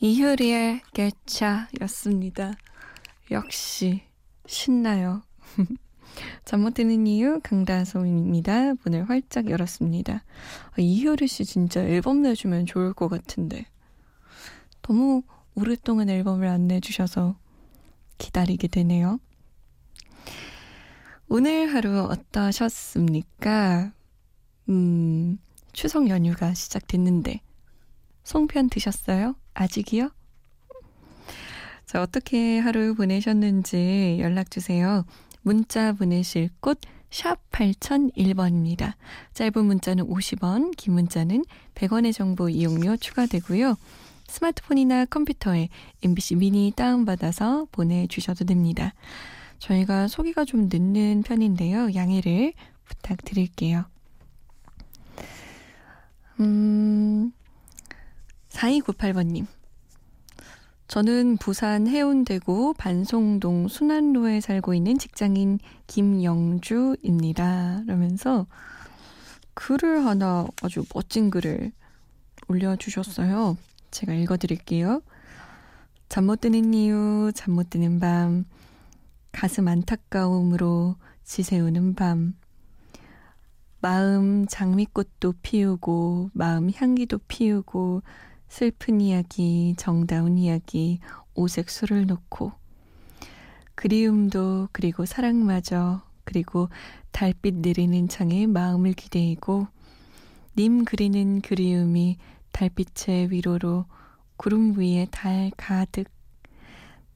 이효리의 개차였습니다. 역시 신나요. 잠 못 드는 이유 강다솜입니다. 문을 활짝 열었습니다. 아, 이효리 씨 진짜 앨범 내주면 좋을 것 같은데 너무 오랫동안 앨범을 안 내주셔서 기다리게 되네요. 오늘 하루 어떠셨습니까? 음, 추석 연휴가 시작됐는데 송편 드셨어요? 아직이요? 자, 어떻게 하루 보내셨는지 연락주세요. 문자 보내실 곳, 샵 8001번입니다. 짧은 문자는 50원, 긴 문자는 100원의 정보 이용료 추가되고요. 스마트폰이나 컴퓨터에 MBC 미니 다운받아서 보내주셔도 됩니다. 저희가 소개가 좀 늦는 편인데요. 양해를 부탁드릴게요. 음, 4298번님. 저는 부산 해운대구 반송동 순환로에 살고 있는 직장인 김영주입니다. 라면서 글을 하나 아주 멋진 글을 올려주셨어요. 제가 읽어드릴게요. 잠 못 드는 이유, 잠 못 드는 밤, 가슴 안타까움으로 지새우는 밤, 마음 장미꽃도 피우고, 마음 향기도 피우고, 슬픈 이야기, 정다운 이야기, 오색 술을 놓고 그리움도 그리고 사랑마저 그리고 달빛 내리는 창에 마음을 기대이고 님 그리는 그리움이 달빛의 위로로 구름 위에 달 가득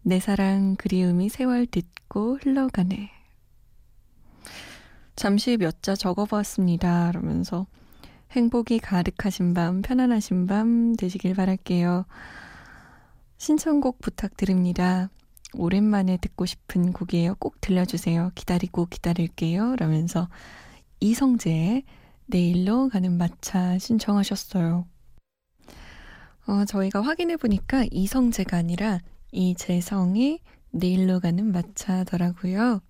내 사랑 그리움이 세월 딛고 흘러가네. 잠시 몇 자 적어보았습니다. 그러면서 행복이 가득하신 밤, 편안하신 밤 되시길 바랄게요. 신청곡 부탁드립니다. 오랜만에 듣고 싶은 곡이에요. 꼭 들려주세요. 기다리고 기다릴게요. 라면서 이성재의 내일로 가는 마차 신청하셨어요. 어, 저희가 확인해 보니까 이성재가 아니라 이재성이 내일로 가는 마차더라고요.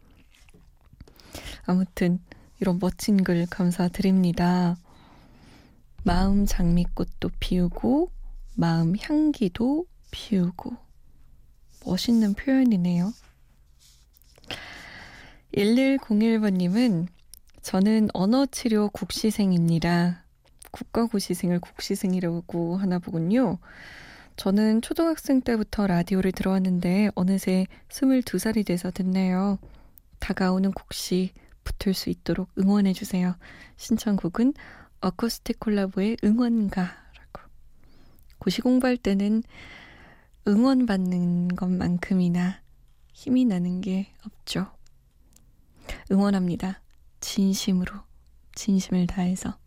아무튼 이런 멋진 글 감사드립니다. 마음 장미꽃도 피우고 마음 향기도 피우고 멋있는 표현이네요. 1101번님은 저는 언어치료 국시생입니다. 국가고시생을 국시생이라고 하나 보군요. 저는 초등학생 때부터 라디오를 들어왔는데 어느새 22살이 돼서 듣네요. 다가오는 국시 붙을 수 있도록 응원해주세요. 신청곡은 어쿠스틱 콜라보의 응원가라고. 고시 공부할 때는 응원받는 것만큼이나 힘이 나는 게 없죠. 응원합니다. 진심으로, 진심을 다해서.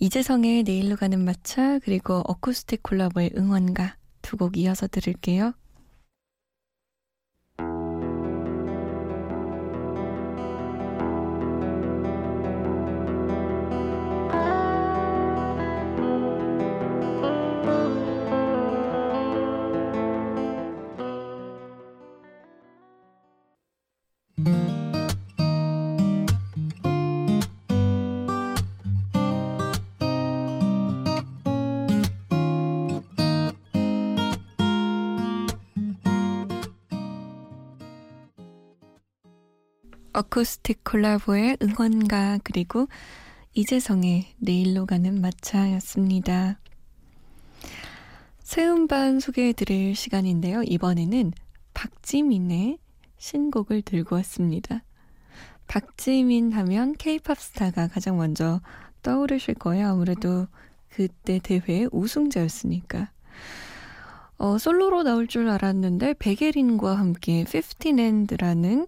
이재성의 내일로 가는 마차, 그리고 어쿠스틱 콜라보의 응원가 두 곡 이어서 들을게요. 어쿠스틱 콜라보의 응원가 그리고 이재성의 내일로 가는 마차였습니다. 새 음반 소개해드릴 시간인데요. 이번에는 박지민의 신곡을 들고 왔습니다. 박지민 하면 케이팝 스타가 가장 먼저 떠오르실 거예요. 아무래도 그때 대회 우승자였으니까. 어, 솔로로 나올 줄 알았는데 베게린과 함께 15&라는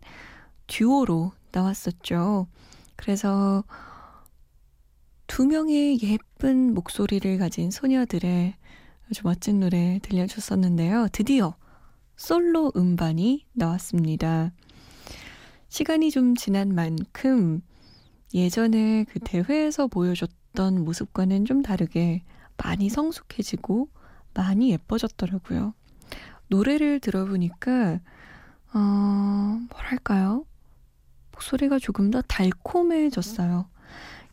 듀오로 나왔었죠. 그래서 두 명의 예쁜 목소리를 가진 소녀들의 아주 멋진 노래 들려줬었는데요. 드디어 솔로 음반이 나왔습니다. 시간이 좀 지난 만큼 예전에 그 대회에서 보여줬던 모습과는 좀 다르게 많이 성숙해지고 많이 예뻐졌더라고요. 노래를 들어보니까, 어, 뭐랄까요? 목소리가 조금 더 달콤해졌어요.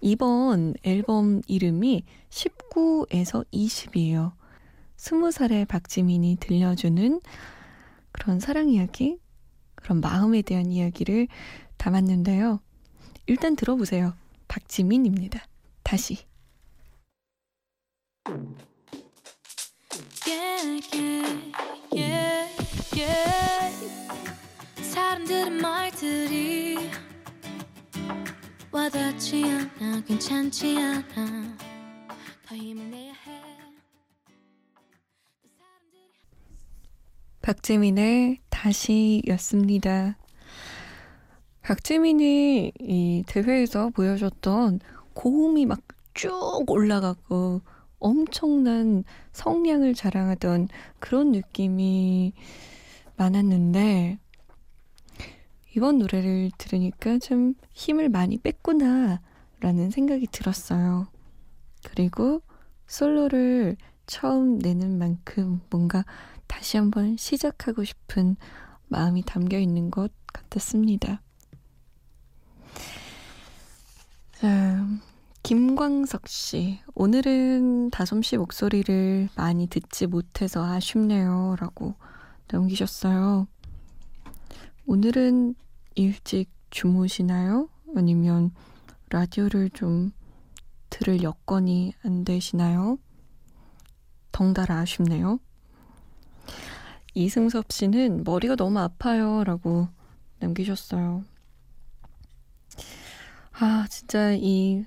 이번 앨범 이름이 19에서 20이에요. 20살의 박지민이 들려주는 그런 사랑 이야기, 그런 마음에 대한 이야기를 담았는데요. 일단 들어보세요. 박지민입니다. 다시. Yeah, yeah, yeah. 사람들의 말들이 와닿지 않아 괜찮지 않아 더 힘을 내야 해 박재민의 다시였습니다. 박재민이 이 대회에서 보여줬던 고음이 막 쭉 올라가고 엄청난 성량을 자랑하던 그런 느낌이 많았는데 이번 노래를 들으니까 좀 힘을 많이 뺐구나 라는 생각이 들었어요. 그리고 솔로를 처음 내는 만큼 뭔가 다시 한번 시작하고 싶은 마음이 담겨 있는 것 같았습니다. 자, 김광석 씨. 오늘은 다솜 씨 목소리를 많이 듣지 못해서 아쉽네요. 라고 남기셨어요. 오늘은 일찍 주무시나요? 아니면 라디오를 좀 들을 여건이 안 되시나요? 덩달아 아쉽네요. 이승섭 씨는 머리가 너무 아파요. 라고 남기셨어요. 아, 진짜 이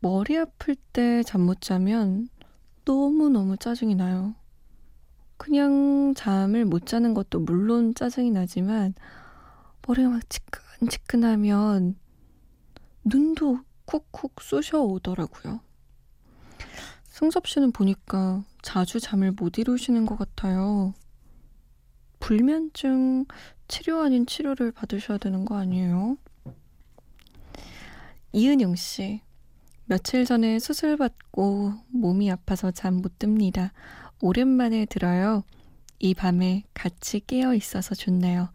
머리 아플 때 잠 못 자면 너무너무 짜증이 나요. 그냥 잠을 못 자는 것도 물론 짜증이 나지만 머리가 막 지끈지끈하면 눈도 쿡쿡 쑤셔 오더라고요. 승섭 씨는 보니까 자주 잠을 못 이루시는 것 같아요. 불면증 치료 아닌 치료를 받으셔야 되는 거 아니에요? 이은영 씨. 며칠 전에 수술 받고 몸이 아파서 잠 못 듭니다. 오랜만에 들어요. 이 밤에 같이 깨어 있어서 좋네요.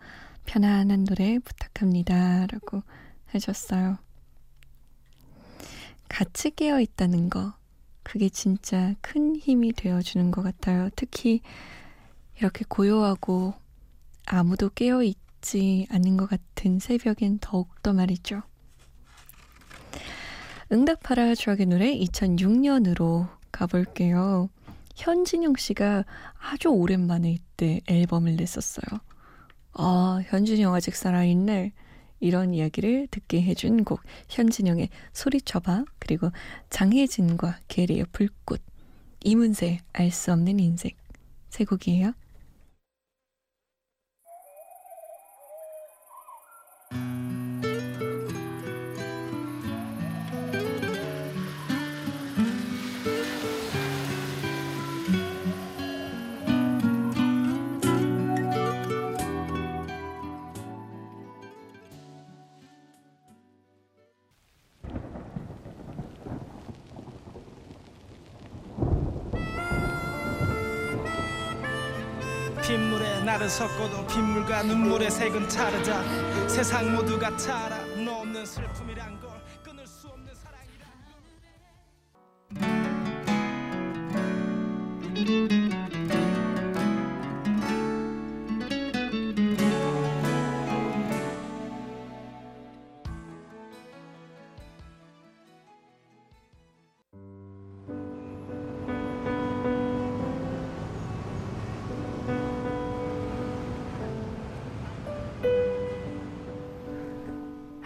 편안한 노래 부탁합니다. 라고 해줬어요. 같이 깨어 있다는 거. 그게 진짜 큰 힘이 되어주는 것 같아요. 특히 이렇게 고요하고 아무도 깨어 있지 않은 것 같은 새벽엔 더욱더 말이죠. 응답하라 추억의 노래 2006년으로 가볼게요. 현진영 씨가 아주 오랜만에 이때 앨범을 냈었어요. 아, 현진영 아직 살아있네. 이런 이야기를 듣게 해준 곡 현진영의 소리쳐봐 그리고 장혜진과 게리의 불꽃 이문세 알 수 없는 인생 세 곡이에요. 나를 섞어도 빗물과 눈물의 색은 다르다. 세상 모두가 타라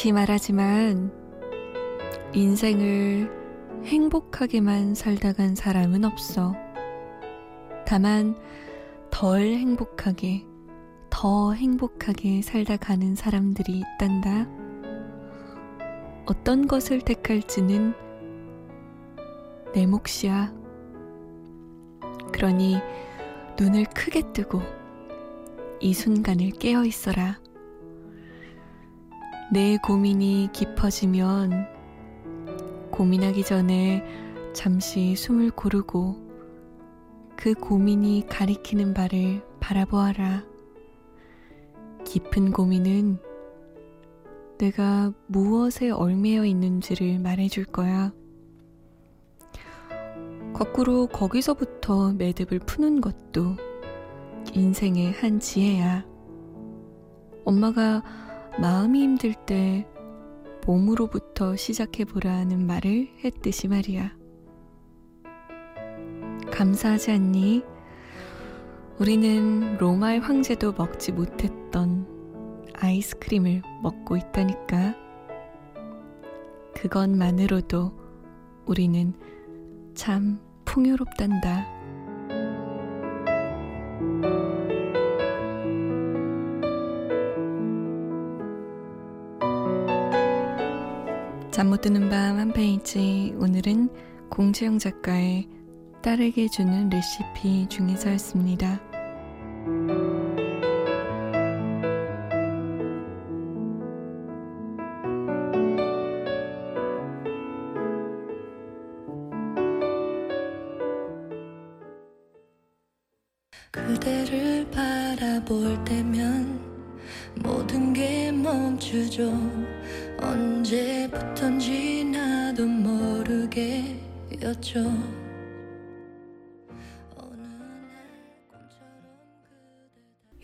다시 말하지만 인생을 행복하게만 살다 간 사람은 없어. 다만 덜 행복하게, 더 행복하게 살다 가는 사람들이 있단다. 어떤 것을 택할지는 내 몫이야. 그러니 눈을 크게 뜨고 이 순간을 깨어 있어라. 내 고민이 깊어지면 고민하기 전에 잠시 숨을 고르고 그 고민이 가리키는 바를 바라보아라. 깊은 고민은 내가 무엇에 얽매여 있는지를 말해줄 거야. 거꾸로 거기서부터 매듭을 푸는 것도 인생의 한 지혜야. 엄마가 마음이 힘들 때 몸으로부터 시작해보라는 말을 했듯이 말이야. 감사하지 않니? 우리는 로마의 황제도 먹지 못했던 아이스크림을 먹고 있다니까. 그것만으로도 우리는 참 풍요롭단다. 잠 못 드는 밤 한 페이지 오늘은 공지영 작가의 딸에게 주는 레시피 중에서였습니다.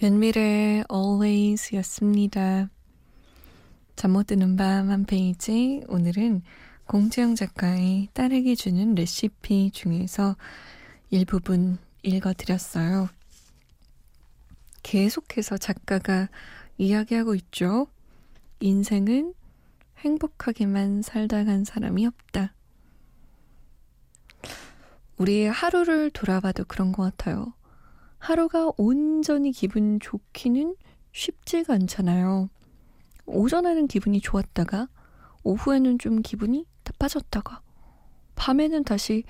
연밀의 Always 였습니다. 잠 못 드는 밤 한 페이지. 오늘은 공지영 작가의 딸에게 주는 레시피 중에서 일부분 읽어드렸어요. 계속해서 작가가 이야기하고 있죠. 인생은 행복하게만 살다 간 사람이 없다. 우리 하루를 돌아봐도 그런 것 같아요. 하루가 온전히 기분 좋기는 쉽지가 않잖아요. 오전에는 기분이 좋았다가 오후에는 좀 기분이 나빠졌다가 밤에는 다시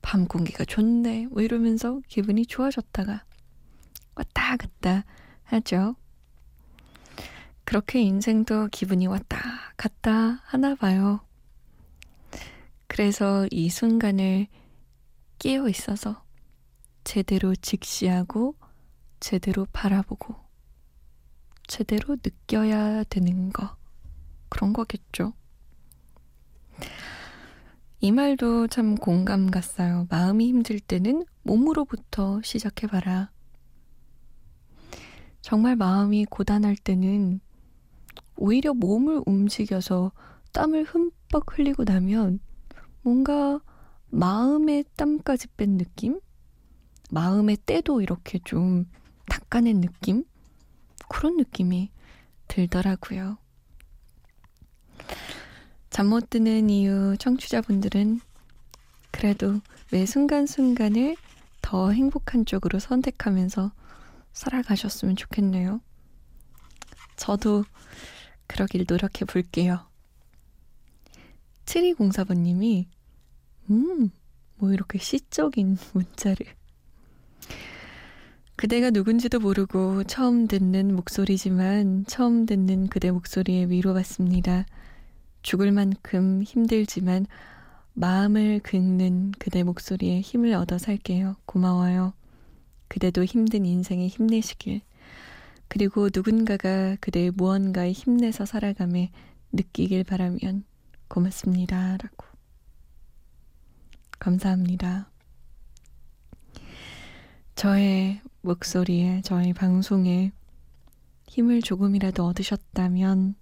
밤 공기가 좋네 뭐 이러면서 기분이 좋아졌다가 왔다 갔다 하죠. 그렇게 인생도 기분이 왔다 갔다 하나 봐요. 그래서 이 순간을 깨어 있어서 제대로 직시하고 제대로 바라보고 제대로 느껴야 되는 거 그런 거겠죠. 이 말도 참 공감 갔어요. 마음이 힘들 때는 몸으로부터 시작해봐라. 정말 마음이 고단할 때는 오히려 몸을 움직여서 땀을 흠뻑 흘리고 나면 뭔가 마음의 땀까지 뺀 느낌? 마음의 때도 이렇게 좀 닦아낸 느낌? 그런 느낌이 들더라고요. 잠 못 드는 이유 청취자분들은 그래도 매 순간순간을 더 행복한 쪽으로 선택하면서 살아가셨으면 좋겠네요. 저도 그러길 노력해 볼게요. 7204번님이, 음, 뭐 이렇게 시적인 문자를 그대가 누군지도 모르고 처음 듣는 목소리지만 처음 듣는 그대 목소리에 위로받습니다. 죽을 만큼 힘들지만 마음을 긁는 그대 목소리에 힘을 얻어 살게요. 고마워요. 그대도 힘든 인생에 힘내시길. 그리고 누군가가 그대의 무언가에 힘내서 살아감에 느끼길 바라면 고맙습니다. 라고. 감사합니다. 저의 목소리에, 저희 방송에 힘을 조금이라도 얻으셨다면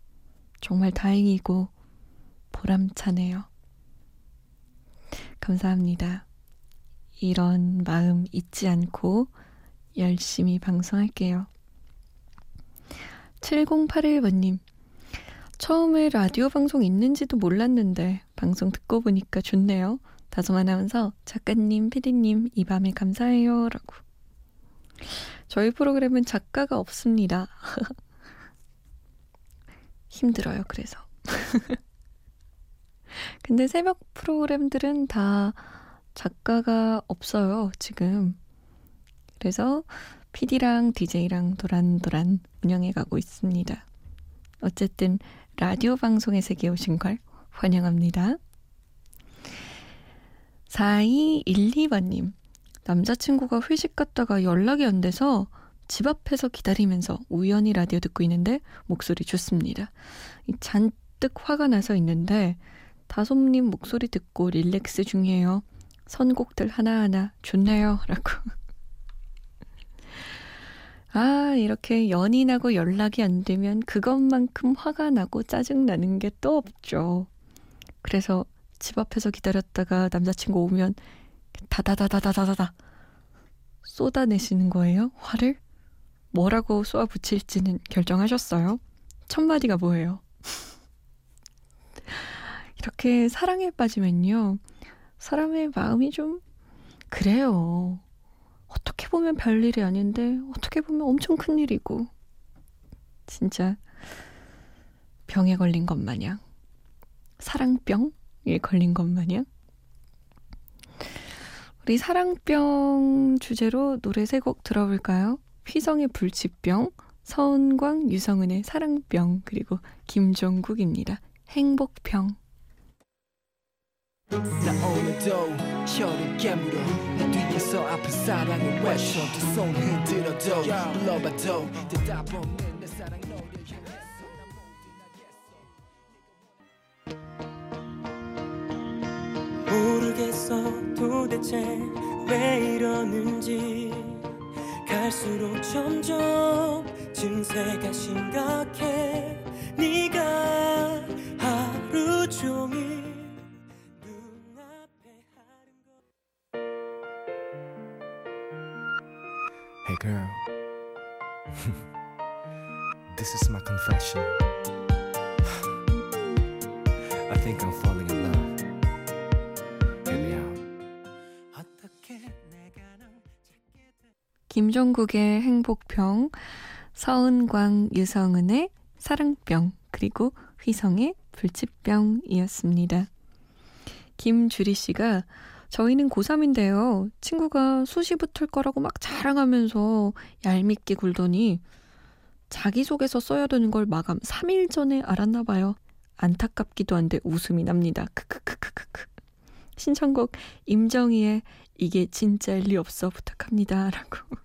정말 다행이고 보람차네요. 감사합니다. 이런 마음 잊지 않고 열심히 방송할게요. 7081번님, 처음에 라디오 방송 있는지도 몰랐는데 방송 듣고 보니까 좋네요. 다솜 아나운서 작가님, 피디님 이 밤에 감사해요 라고 저희 프로그램은 작가가 없습니다. 힘들어요, 그래서. 근데 새벽 프로그램들은 다 작가가 없어요, 지금. 그래서 PD랑 DJ랑 도란도란 운영해 가고 있습니다. 어쨌든 라디오 방송의 세계에 오신 걸 환영합니다. 4212번님. 남자친구가 회식 갔다가 연락이 안 돼서 집 앞에서 기다리면서 우연히 라디오 듣고 있는데 목소리 좋습니다. 잔뜩 화가 나서 있는데 다솜님 목소리 듣고 릴렉스 중이에요. 선곡들 하나하나 좋네요. 라고. 아, 이렇게 연인하고 연락이 안 되면 그것만큼 화가 나고 짜증나는 게 또 없죠. 그래서 집 앞에서 기다렸다가 남자친구 오면 다다다다다다다 쏟아내시는 거예요? 화를? 뭐라고 쏘아 붙일지는 결정하셨어요? 첫 마디가 뭐예요? 이렇게 사랑에 빠지면요. 사람의 마음이 좀 그래요. 어떻게 보면 별일이 아닌데 어떻게 보면 엄청 큰 일이고 진짜 병에 걸린 것 마냥 사랑병에 걸린 것 마냥 우리 사랑병 주제로 노래 세 곡 들어볼까요? 휘성의 불치병, 서은광, 유성은의 사랑병, 그리고 김종국입니다. 행복병. 나 오늘도 혀를 깨물어 내 뒤에서 아픈 사랑을 외쳐 두손 흔들어도 불러봐도 대답 없는 내 사랑 모르겠어 도대체 왜 이러는지 갈수록 점점 증세가 심각해 네가 하루 종일 눈앞에 하는 거 Hey girl This is my confession I think I'm falling 김종국의 행복병, 서은광, 유성은의 사랑병, 그리고 휘성의 불치병이었습니다. 김주리 씨가 저희는 고3인데요. 친구가 수시 붙을 거라고 막 자랑하면서 얄밉게 굴더니 자기소개서 써야 되는 걸 마감 3일 전에 알았나 봐요. 안타깝기도 한데 웃음이 납니다. 크크크크크크. 신청곡 임정희의 이게 진짜일 리 없어 부탁합니다. 라고.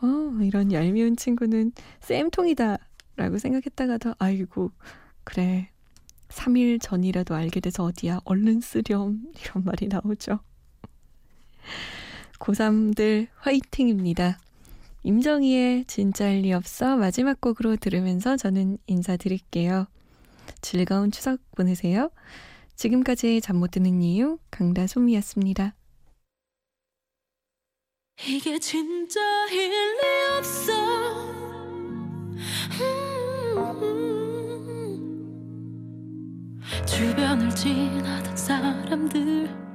어, 이런 얄미운 친구는 쌤통이다. 라고 생각했다가도, 아이고, 그래. 3일 전이라도 알게 돼서 어디야. 얼른 쓰렴. 이런 말이 나오죠. 고3들 화이팅입니다. 임정희의 진짜일 리 없어 마지막 곡으로 들으면서 저는 인사드릴게요. 즐거운 추석 보내세요. 지금까지 잠 못 드는 이유 강다솜이었습니다. 이게 진짜 일 리 없어. 주변을 지나던 사람들